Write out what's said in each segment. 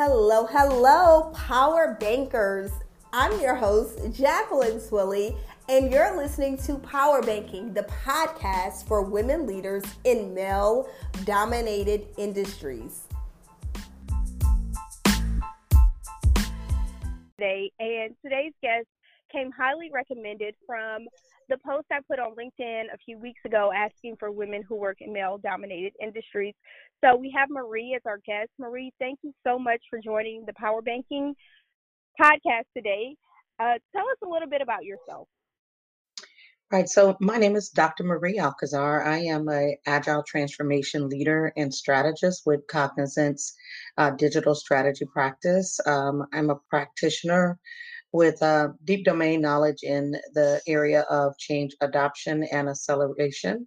Hello, hello, Power Bankers. I'm your host, Jacqueline Swilly, and you're listening to Power Banking, the podcast for women leaders in male dominated industries. Today, and today's guest came highly recommended from the post I put on LinkedIn a few weeks ago asking for women who work in male dominated industries. So we have Marie as our guest. Marie, thank you so much for joining the Power Banking podcast today. Uh, tell us a little bit about yourself. Right. So my name is Dr. Marie Alcazar. I am a agile transformation leader and strategist with Cognizant's uh, digital strategy practice. Um, I'm a practitioner with uh, deep domain knowledge in the area of change adoption and acceleration.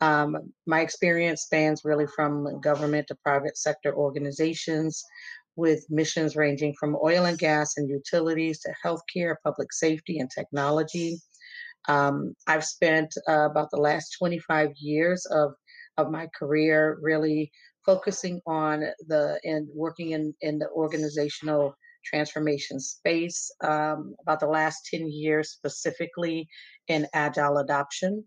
Um, my experience spans really from government to private sector organizations with missions ranging from oil and gas and utilities to healthcare, public safety, and technology. Um, I've spent uh, about the last 25 years of, of my career really focusing on the and working in, in the organizational transformation space, um, about the last 10 years specifically in agile adoption.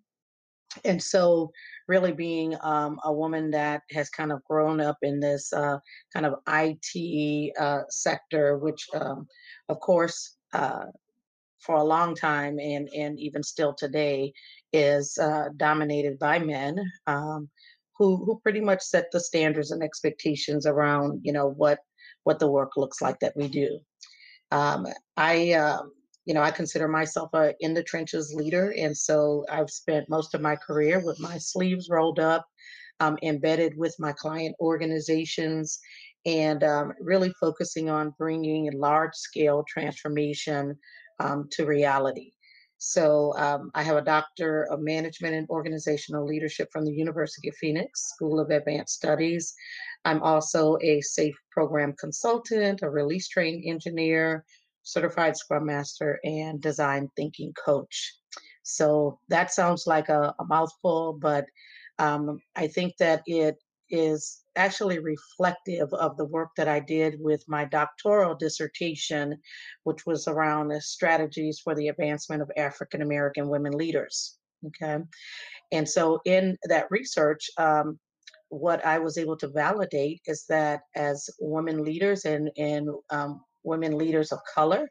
And so, really being um, a woman that has kind of grown up in this uh, kind of IT uh, sector, which, um, of course, uh, for a long time and, and even still today is uh, dominated by men. Um, who, who pretty much set the standards and expectations around you know what what the work looks like that we do. Um, I, um, you know, I consider myself a in the trenches leader, and so I've spent most of my career with my sleeves rolled up, um, embedded with my client organizations, and um, really focusing on bringing large scale transformation um, to reality. So um, I have a doctor of management and organizational leadership from the University of Phoenix School of Advanced Studies. I'm also a SAFe program consultant, a release trained engineer, certified scrum master, and design thinking coach. So that sounds like a, a mouthful, but um, I think that it is actually reflective of the work that I did with my doctoral dissertation, which was around the strategies for the advancement of African American women leaders. Okay. And so in that research, um, what I was able to validate is that as women leaders and, and um, women leaders of color,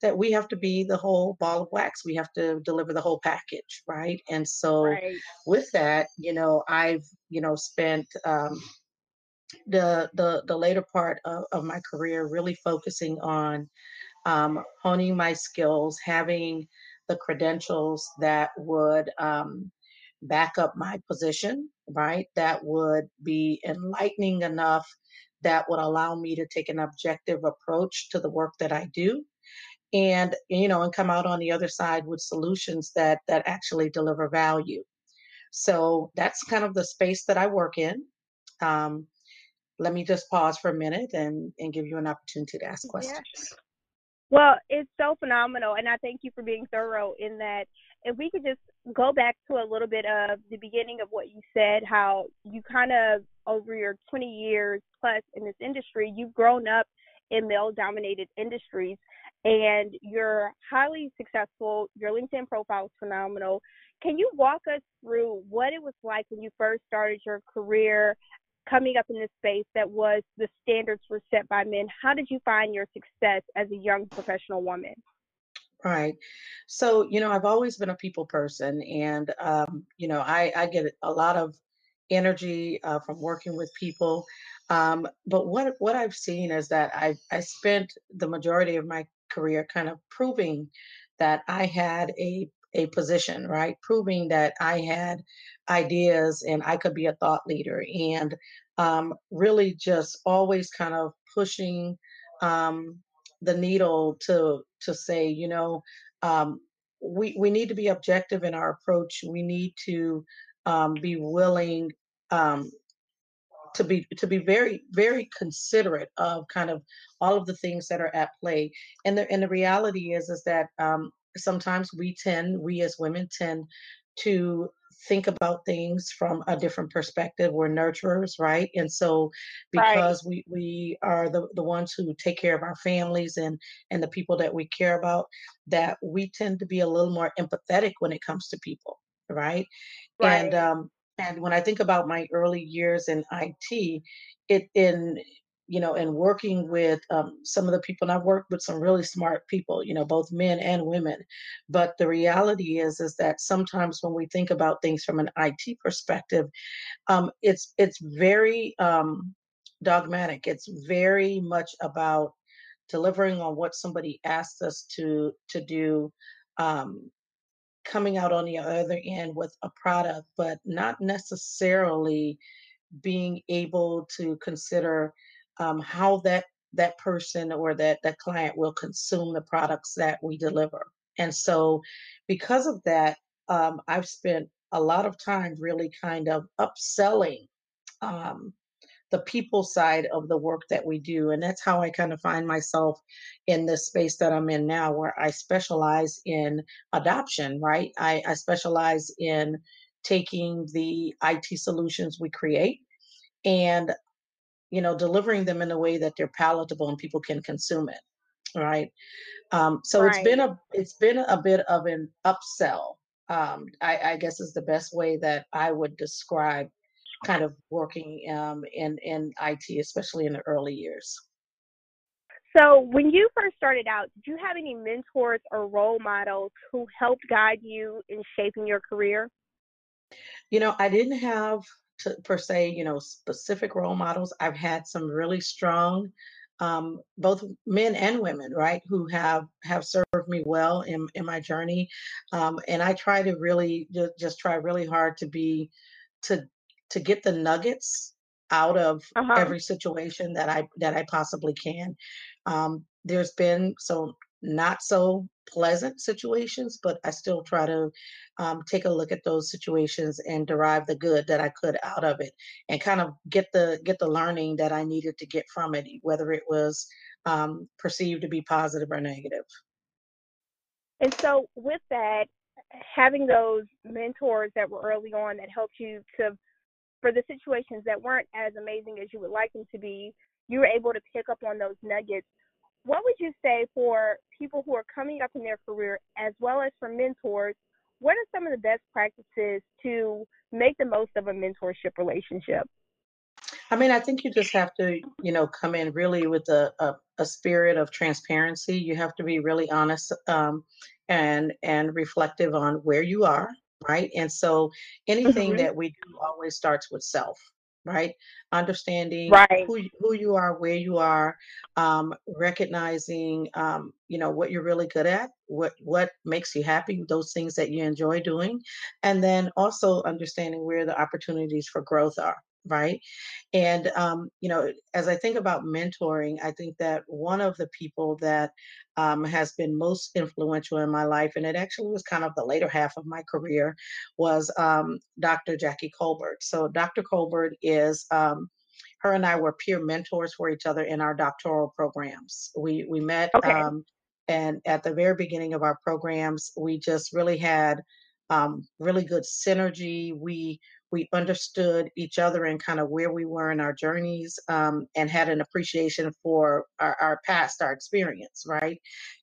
that we have to be the whole ball of wax. We have to deliver the whole package, right? And so, right. with that, you know, I've you know spent um, the the the later part of, of my career really focusing on um, honing my skills, having the credentials that would um, back up my position, right? That would be enlightening enough that would allow me to take an objective approach to the work that I do and you know and come out on the other side with solutions that that actually deliver value. So that's kind of the space that i work in. Um, let me just pause for a minute and and give you an opportunity to ask questions. Well it's so phenomenal and i thank you for being thorough in that if we could just go back to a little bit of the beginning of what you said, how you kind of over your 20 years plus in this industry, you've grown up in male dominated industries and you're highly successful. Your LinkedIn profile is phenomenal. Can you walk us through what it was like when you first started your career coming up in this space that was the standards were set by men? How did you find your success as a young professional woman? Right. So, you know, I've always been a people person, and um, you know, I I get a lot of energy uh, from working with people. Um, but what what I've seen is that I I spent the majority of my career kind of proving that I had a a position, right? Proving that I had ideas and I could be a thought leader, and um, really just always kind of pushing um, the needle to to say, you know, um, we we need to be objective in our approach. We need to um, be willing um, to be to be very very considerate of kind of all of the things that are at play. And the and the reality is is that um, sometimes we tend we as women tend to think about things from a different perspective. We're nurturers, right? And so because right. we we are the, the ones who take care of our families and and the people that we care about, that we tend to be a little more empathetic when it comes to people, right? right. And um and when I think about my early years in IT, it in you know, and working with um, some of the people, and I've worked with some really smart people, you know, both men and women. But the reality is, is that sometimes when we think about things from an IT perspective, um, it's it's very um, dogmatic. It's very much about delivering on what somebody asked us to to do. Um, coming out on the other end with a product, but not necessarily being able to consider um, how that that person or that that client will consume the products that we deliver. And so, because of that, um, I've spent a lot of time really kind of upselling um, the people side of the work that we do. And that's how I kind of find myself in the space that I'm in now, where I specialize in adoption, right? I, I specialize in taking the IT solutions we create and you know, delivering them in a way that they're palatable and people can consume it. Right. Um, so right. it's been a it's been a bit of an upsell. Um, I, I, guess is the best way that I would describe kind of working um, in in IT, especially in the early years. So, when you first started out, did you have any mentors or role models who helped guide you in shaping your career? You know, I didn't have to, per se, you know, specific role models. I've had some really strong, um, both men and women, right, who have have served me well in in my journey, um, and I try to really just, just try really hard to be to to get the nuggets out of uh-huh. every situation that I that I possibly can. Um, there's been so not so pleasant situations, but I still try to um, take a look at those situations and derive the good that I could out of it, and kind of get the get the learning that I needed to get from it, whether it was um, perceived to be positive or negative. And so, with that, having those mentors that were early on that helped you to, for the situations that weren't as amazing as you would like them to be, you were able to pick up on those nuggets what would you say for people who are coming up in their career as well as for mentors? What are some of the best practices to make the most of a mentorship relationship? I mean, I think you just have to, you know, come in really with a, a, a spirit of transparency. You have to be really honest um, and and reflective on where you are, right? And so anything mm-hmm. that we do always starts with self, right? Understanding right. who who you are, where you are, um, recognizing um, you know what you're really good at, what what makes you happy, those things that you enjoy doing, and then also understanding where the opportunities for growth are right? And um, you know as i think about mentoring i think that one of the people that um, has been most influential in my life and it actually was kind of the later half of my career was um, dr jackie colbert. So dr colbert is um, her and i were peer mentors for each other in our doctoral programs. We we met okay. Um, and at the very beginning of our programs we just really had um, really good synergy. We we understood each other and kind of where we were in our journeys um, and had an appreciation for our, our, past our experience right?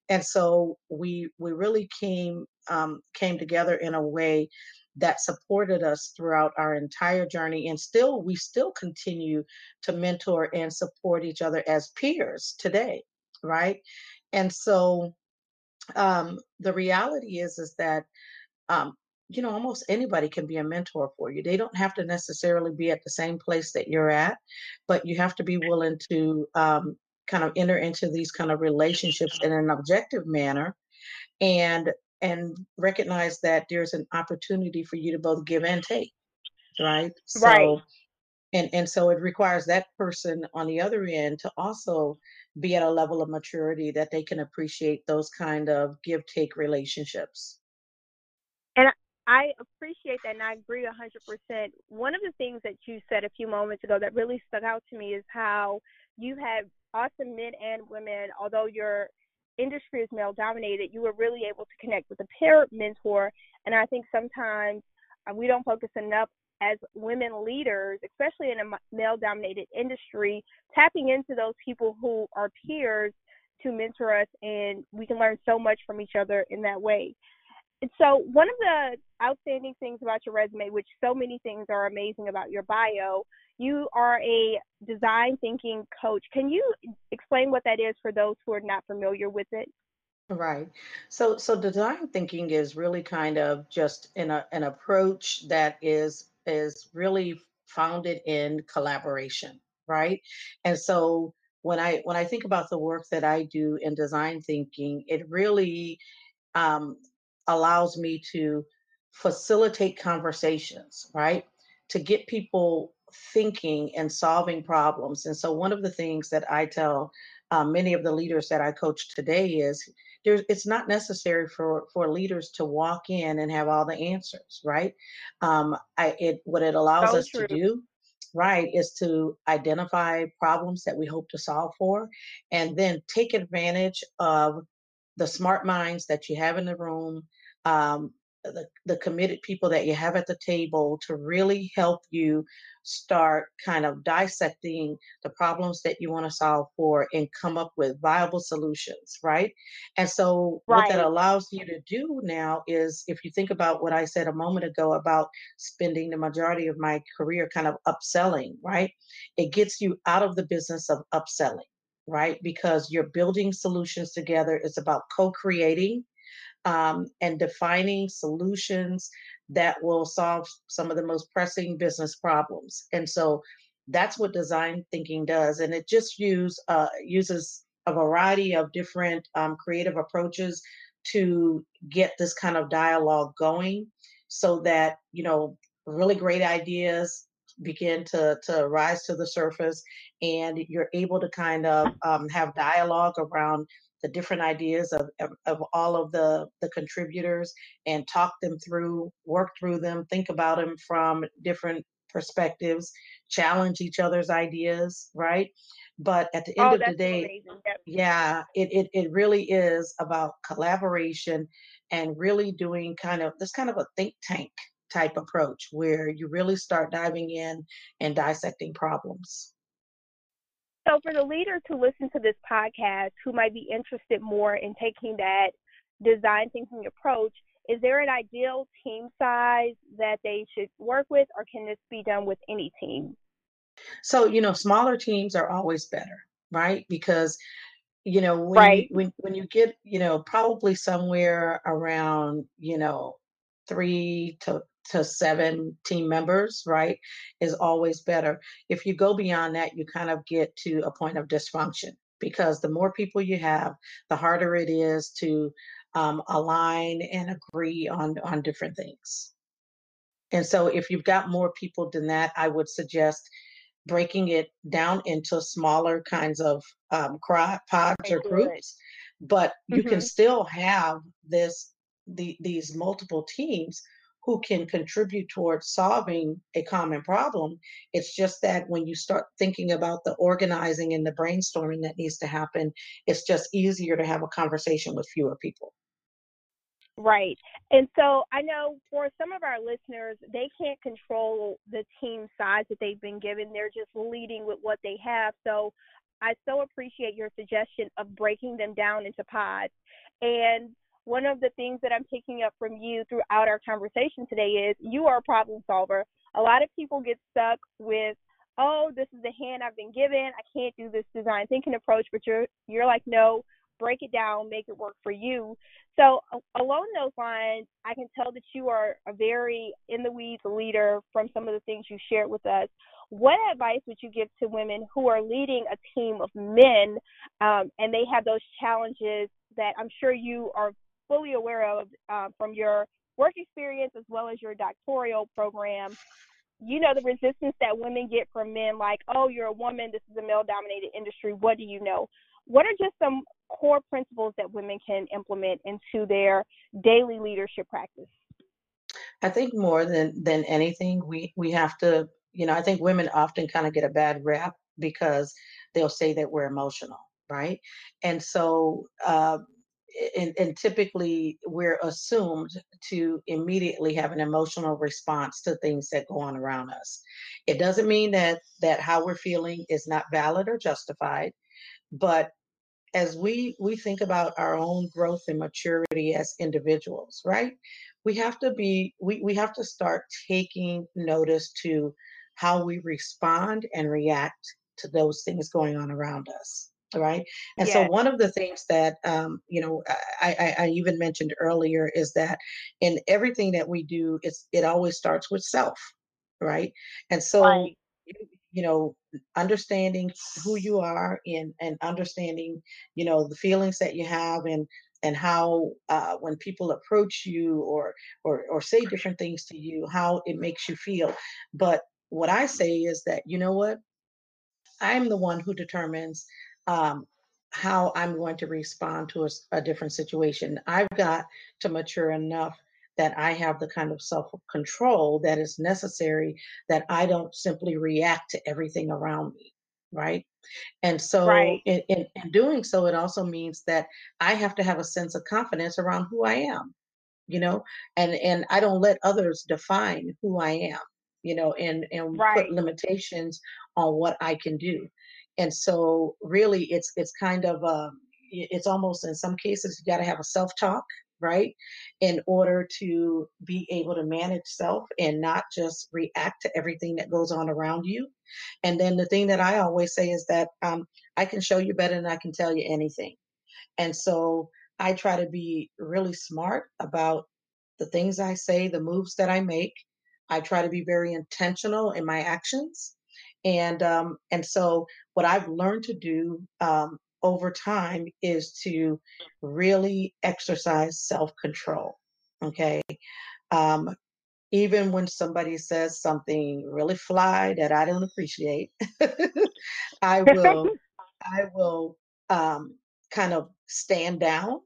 And so we we really came um, came together in a way that supported us throughout our entire journey and still we still continue to mentor and support each other as peers today right? And so um, the reality is is that um, you know, almost anybody can be a mentor for you. They don't have to necessarily be at the same place that you're at, but you have to be willing to um, kind of enter into these kind of relationships in an objective manner and and recognize that there's an opportunity for you to both give and take right so right. and and so it requires that person on the other end to also be at a level of maturity that they can appreciate those kind of give take relationships I appreciate that and I agree 100%. One of the things that you said a few moments ago that really stuck out to me is how you have awesome men and women, although your industry is male dominated, you were really able to connect with a peer mentor. And I think sometimes uh, we don't focus enough as women leaders, especially in a male dominated industry, tapping into those people who are peers to mentor us and we can learn so much from each other in that way. So, one of the outstanding things about your resume, which so many things are amazing about your bio, you are a design thinking coach. Can you explain what that is for those who are not familiar with it? Right. So so design thinking is really kind of just an a, an approach that is is really founded in collaboration, right? And so when I when I think about the work that I do in design thinking, it really um, allows me to facilitate conversations, right? To get people thinking and solving problems. And so, one of the things that I tell um, many of the leaders that I coach today is there's it's not necessary for for leaders to walk in and have all the answers, right? Um, I it what it allows So us to do, right, is to identify problems that we hope to solve for, and then take advantage of the smart minds that you have in the room, um, the, the committed people that you have at the table to really help you start kind of dissecting the problems that you want to solve for and come up with viable solutions, right? And so, what that allows you to do now is if you think about what I said a moment ago about spending the majority of my career kind of upselling, right? It gets you out of the business of upselling right? Because you're building solutions together. It's about co creating um, and defining solutions that will solve some of the most pressing business problems. And so that's what design thinking does. And it just use, uh, uses a variety of different um, creative approaches to get this kind of dialogue going so that, you know, really great ideas begin to, to rise to the surface and you're able to kind of um, have dialogue around the different ideas of, of, of all of the, the contributors and talk them through, work through them, think about them from different perspectives, challenge each other's ideas, right? But at the end Oh, of the day. Yep. yeah, it, it, it really is about collaboration and really doing kind of this kind of a think tank type approach where you really start diving in and dissecting problems. So, for the leaders who listen to this podcast who might be interested more in taking that design thinking approach, is there an ideal team size that they should work with, or can this be done with any team? So, you know, smaller teams are always better, right? Because, you know, when you when when you get, you know, probably somewhere around, you know, 3 to to 7 team members, right, is always better. If you go beyond that, you kind of get to a point of dysfunction because the more people you have, the harder it is to um, align and agree on on different things. And so if you've got more people than that, I would suggest breaking it down into smaller kinds of um, pods or groups, but you can hmm still have this the, these multiple teams who can contribute towards solving a common problem. It's just that when you start thinking about the organizing and the brainstorming that needs to happen, it's just easier to have a conversation with fewer people. Right. And so I know for some of our listeners, they can't control the team size that they've been given. They're just leading with what they have. So I so appreciate your suggestion of breaking them down into pods. And one of the things that I'm picking up from you throughout our conversation today is you are a problem solver. A lot of people get stuck with, oh, this is the hand I've been given. I can't do this design thinking approach, but you're you're like, no, break it down, make it work for you. So along those lines, I can tell that you are a very in the weeds leader from some of the things you shared with us. What advice would you give to women who are leading a team of men um, and they have those challenges that I'm sure you are fully aware of uh, from your work experience as well as your doctoral program? You know, the resistance that women get from men, like, oh, you're a woman, this is a male dominated industry, what do you know? What are just some core principles that women can implement into their daily leadership practice? I think more than than anything, we we have to, you know, I think women often kind of get a bad rap because they'll say that we're emotional, right? And so uh, and, and typically we're assumed to immediately have an emotional response to things that go on around us. It doesn't mean that that how we're feeling is not valid or justified, but as we we think about our own growth and maturity as individuals, right? We have to be we, we have to start taking notice to how we respond and react to those things going on around us right? And so one of the things that um, you know I, I, I even mentioned earlier is that in everything that we do it's it always starts with self right? And so right. you know understanding who you are and and understanding you know the feelings that you have and and how uh, when people approach you or, or or say different things to you how it makes you feel. But what i say is that you know what? I'm the one who determines um, how I'm going to respond to a, a different situation. I've got to mature enough that I have the kind of self control that is necessary that I don't simply react to everything around me. Right. And so, right. in, in, in, doing so, it also means that I have to have a sense of confidence around who I am, you know, and, and I don't let others define who I am, you know, and, and right. put limitations on what I can do and so really it's it's kind of um, it's almost in some cases you got to have a self-talk right in order to be able to manage self and not just react to everything that goes on around you. And then the thing that i always say is that um, i can show you better than i can tell you anything. And so i try to be really smart about the things i say the moves that i make. I try to be very intentional in my actions and um, and so what I've learned to do um, over time is to really exercise self control. Okay. Um, even when somebody says something really fly that I don't appreciate, I will I will um, kind of stand down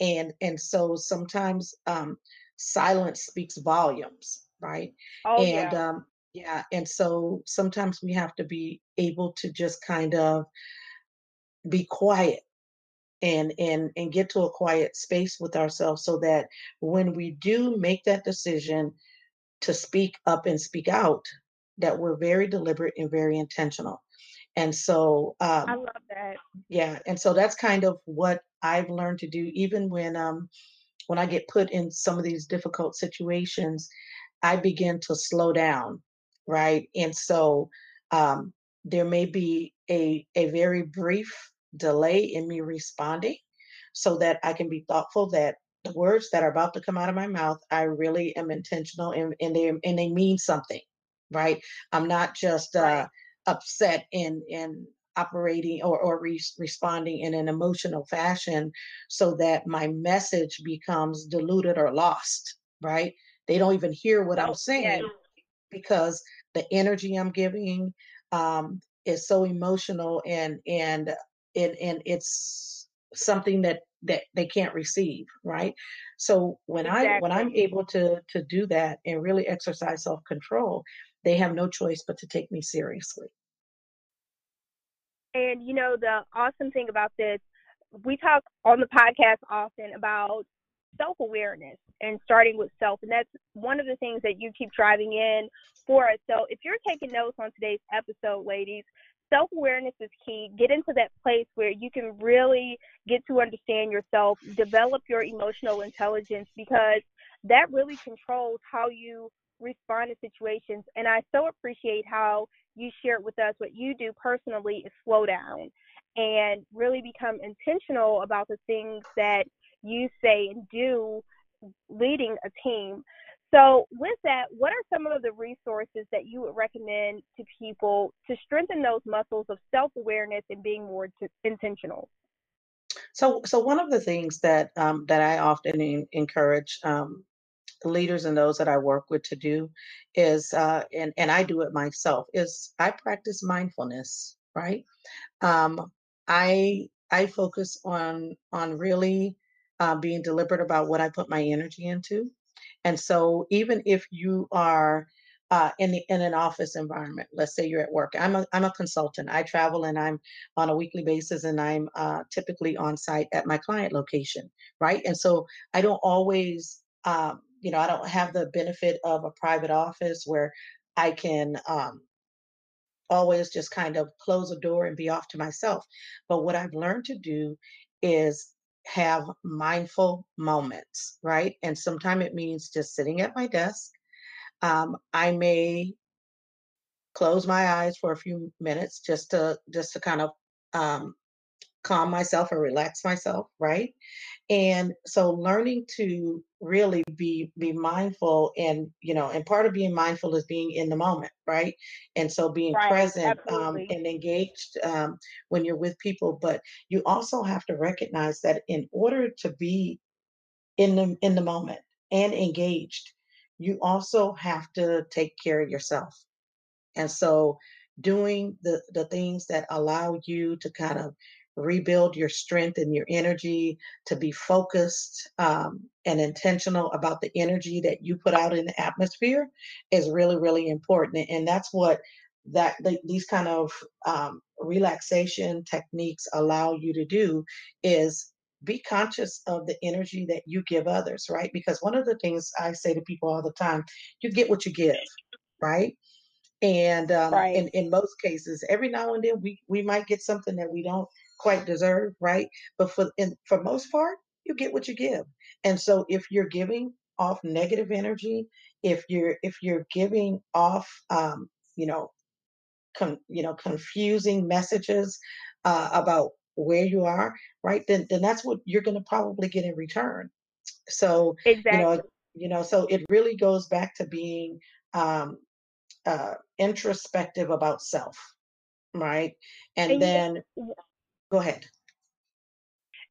and and so sometimes um, silence speaks volumes, right? Oh, and yeah. um, yeah, and so sometimes we have to be able to just kind of be quiet and and and get to a quiet space with ourselves so that when we do make that decision to speak up and speak out that we're very deliberate and very intentional. And so um, i love that. yeah and so that's kind of what i've learned to do even when um when i get put in some of these difficult situations i begin to slow down right? And so um, there may be a, a very brief delay in me responding so that I can be thoughtful that the words that are about to come out of my mouth, I really am intentional and, and they and they mean something, right? I'm not just uh, upset and and operating or, or re- responding in an emotional fashion so that my message becomes diluted or lost, right? They don't even hear what I'm saying yeah. because the energy I'm giving um, is so emotional and and it and it's something that that they can't receive right so when exactly. i when i'm able to to do that and really exercise self-control they have no choice but to take me seriously and you know the awesome thing about this we talk on the podcast often about self awareness and starting with self. And that's one of the things that you keep driving in for us. So if you're taking notes on today's episode, ladies, self awareness is key. Get into that place where you can really get to understand yourself, develop your emotional intelligence, because that really controls how you respond to situations. And I so appreciate how you shared with us what you do personally is slow down and really become intentional about the things that you say and do leading a team. So, with that, what are some of the resources that you would recommend to people to strengthen those muscles of self awareness and being more t- intentional? So, so one of the things that um, that I often in, encourage um, leaders and those that I work with to do is, uh, and and I do it myself, is I practice mindfulness. Right, um, I I focus on on really uh, being deliberate about what I put my energy into. And so, even if you are uh, in the in an office environment. Let's say you're at work. I'm a I'm a consultant. I travel and I'm on a weekly basis, and I'm uh, typically on site at my client location, right? And so I don't always, um, you know, I don't have the benefit of a private office where I can um, always just kind of close a door and be off to myself. But what I've learned to do is have mindful moments, right? And sometimes it means just sitting at my desk. Um, I may close my eyes for a few minutes just to just to kind of um, calm myself or relax myself, right? And so learning to really be be mindful and you know, and part of being mindful is being in the moment, right? And so being Right, present um, and engaged um, when you're with people, but you also have to recognize that in order to be in the in the moment and engaged, you also have to take care of yourself. And so doing the the things that allow you to kind of rebuild your strength and your energy to be focused um, and intentional about the energy that you put out in the atmosphere is really really important and that's what that the, these kind of um, relaxation techniques allow you to do is be conscious of the energy that you give others right? Because one of the things i say to people all the time you get what you give right and um, Right. in in most cases, every now and then we we might get something that we don't quite deserve, right? But for in for most part, you get what you give. And so if you're giving off negative energy, if you're if you're giving off um, you know, con, you know, confusing messages uh, about where you are, right? Then then that's what you're going to probably get in return. So, exactly. you know, you know, so it really goes back to being um, uh, introspective about self, right? And And then go ahead.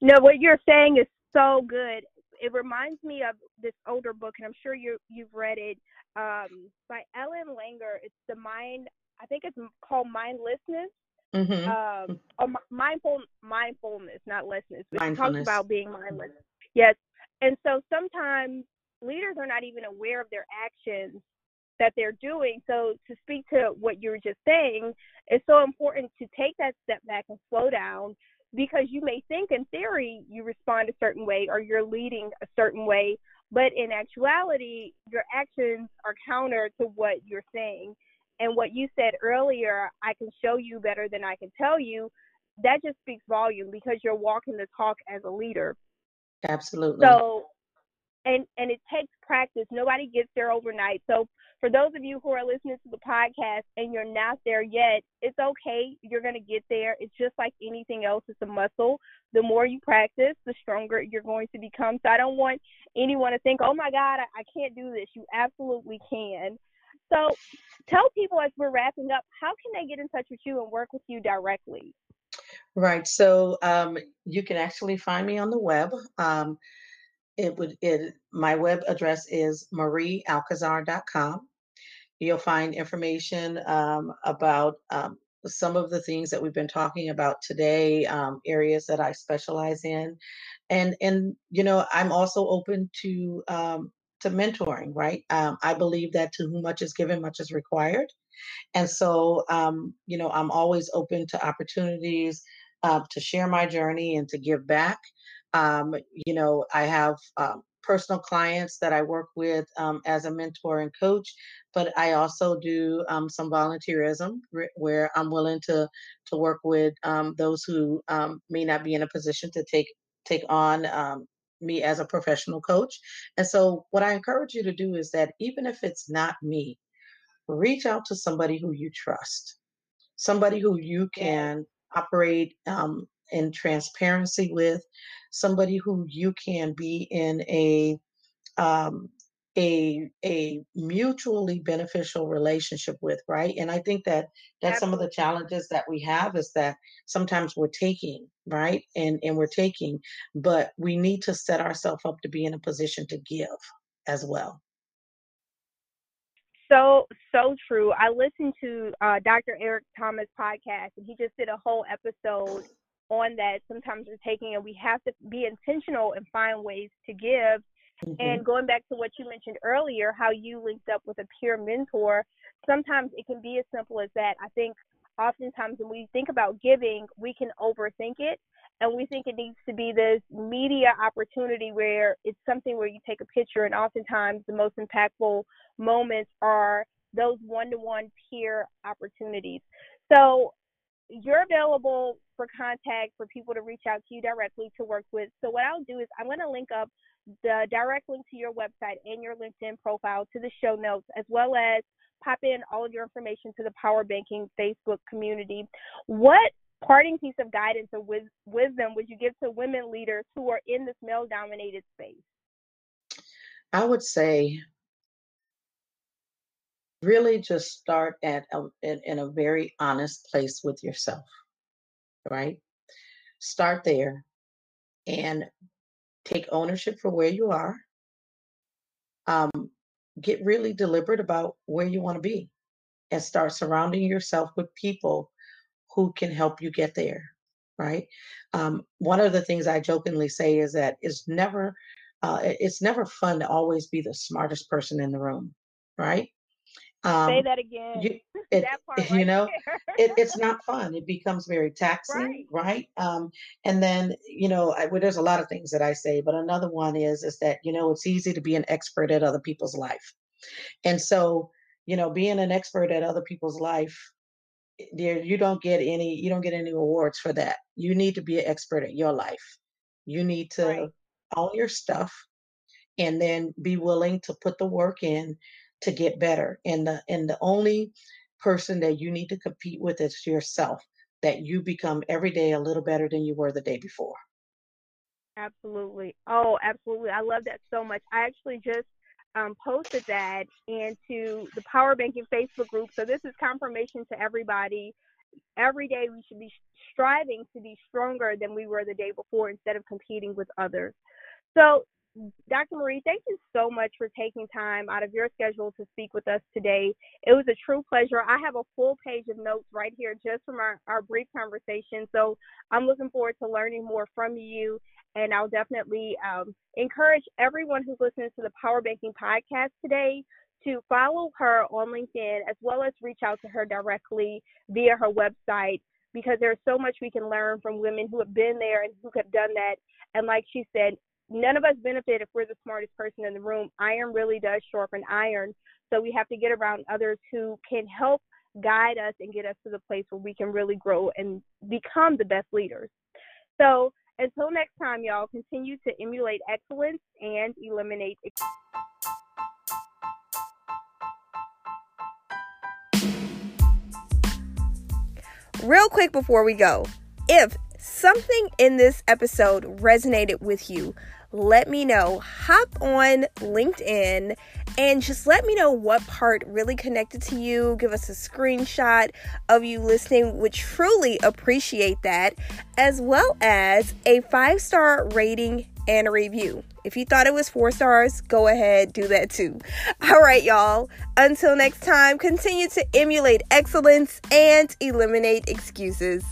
No, what you're saying is so good. It reminds me of this older book, and I'm sure you you've read it um, by Ellen Langer. It's the mind. I think it's called Mindlessness, hmm um, or Mi- mindful mindfulness, not lessness. She talks about being mindless. Yes, and so sometimes leaders are not even aware of their actions that they're doing. So to speak to what you were just saying, it's so important to take that step back and slow down because you may think in theory you respond a certain way or you're leading a certain way, but in actuality, your actions are counter to what you're saying. And what you said earlier, I can show you better than I can tell you, that just speaks volume because you're walking the talk as a leader. Absolutely. So and and it takes practice. Nobody gets there overnight. So for those of you who are listening to the podcast and you're not there yet, it's okay. You're gonna get there. It's just like anything else. It's a muscle. The more you practice, the stronger you're going to become. So I don't want anyone to think, oh my God, I, I can't do this. You absolutely can. So tell people as we're wrapping up, how can they get in touch with you and work with you directly? Right. So um, you can actually find me on the web. Um, it would it my web address is mariealcazar.com. You'll find information um, about um, some of the things that we've been talking about today, um, areas that I specialize in, and and you know I'm also open to um, to mentoring. Right, um, I believe that to whom much is given, much is required. And so, um, you know, I'm always open to opportunities uh, to share my journey and to give back. Um, you know, I have um, personal clients that I work with um, as a mentor and coach, but I also do um, some volunteerism where I'm willing to to work with um, those who um, may not be in a position to take take on. Um, me as a professional coach. And so, what I encourage you to do is that even if it's not me, reach out to somebody who you trust, somebody who you can operate um, in transparency with, somebody who you can be in a um, a a mutually beneficial relationship with, right? And I think that that's some of the challenges that we have is that sometimes we're taking, right? And and we're taking, but we need to set ourselves up to be in a position to give as well. So so true. I listened to uh, Dr. Eric Thomas podcast, and he just did a whole episode on that. Sometimes we're taking, and we have to be intentional and find ways to give. Mm-hmm. And going back to what you mentioned earlier, how you linked up with a peer mentor, sometimes it can be as simple as that. I think oftentimes when we think about giving, we can overthink it and we think it needs to be this media opportunity where it's something where you take a picture and oftentimes the most impactful moments are those one-to-one peer opportunities so you're available for contact for people to reach out to you directly to work with. So what i'll do is i'm going to link up the direct link to your website and your linkedin profile to the show notes as well as pop in all of your information to the power banking facebook community. What parting piece of guidance or wisdom would you give to women leaders who are in this male dominated space? I would say really just start at a, in, in a very honest place with yourself, right? Start there and take ownership for where you are. Um, get really deliberate about where you want to be and start surrounding yourself with people who can help you get there right um, one of the things i jokingly say is that it's never uh, it's never fun to always be the smartest person in the room right um, say that again. you, it, that part right you know it, it's not fun. It becomes very taxing right, right? Um, and then you know I, well, there's a lot of things that i say but another one is is that you know it's easy to be an expert at other people's life. And so you know being an expert at other people's life there you don't get any you don't get any awards for that. You need to be an expert at your life. You need to right. own your stuff and then be willing to put the work in to get better and the and the only person that you need to compete with is yourself that you become every day a little better than you were the day before absolutely oh absolutely i love that so much i actually just um, posted that into the Power Banking Facebook group. So this is confirmation to everybody. Every day we should be striving to be stronger than we were the day before instead of competing with others. So Dr. Marie, thank you so much for taking time out of your schedule to speak with us today. It was a true pleasure. I have a full page of notes right here just from our, our brief conversation. So I'm looking forward to learning more from you and I'll definitely um, encourage everyone who's listening to the Power Banking podcast today to follow her on LinkedIn as well as reach out to her directly via her website because there's so much we can learn from women who have been there and who have done that. And like she said, none of us benefit if we're the smartest person in the room. Iron really does sharpen iron. So we have to get around others who can help guide us and get us to the place where we can really grow and become the best leaders. So until next time, y'all, continue to emulate excellence and eliminate. Real quick before we go, if something in this episode resonated with you, let me know. Hop on LinkedIn and just let me know what part really connected to you. Give us a screenshot of you listening. Would truly appreciate that, as well as a five star rating and a review. If you thought it was four stars, go ahead, do that too. All right, y'all. Until next time, continue to emulate excellence and eliminate excuses.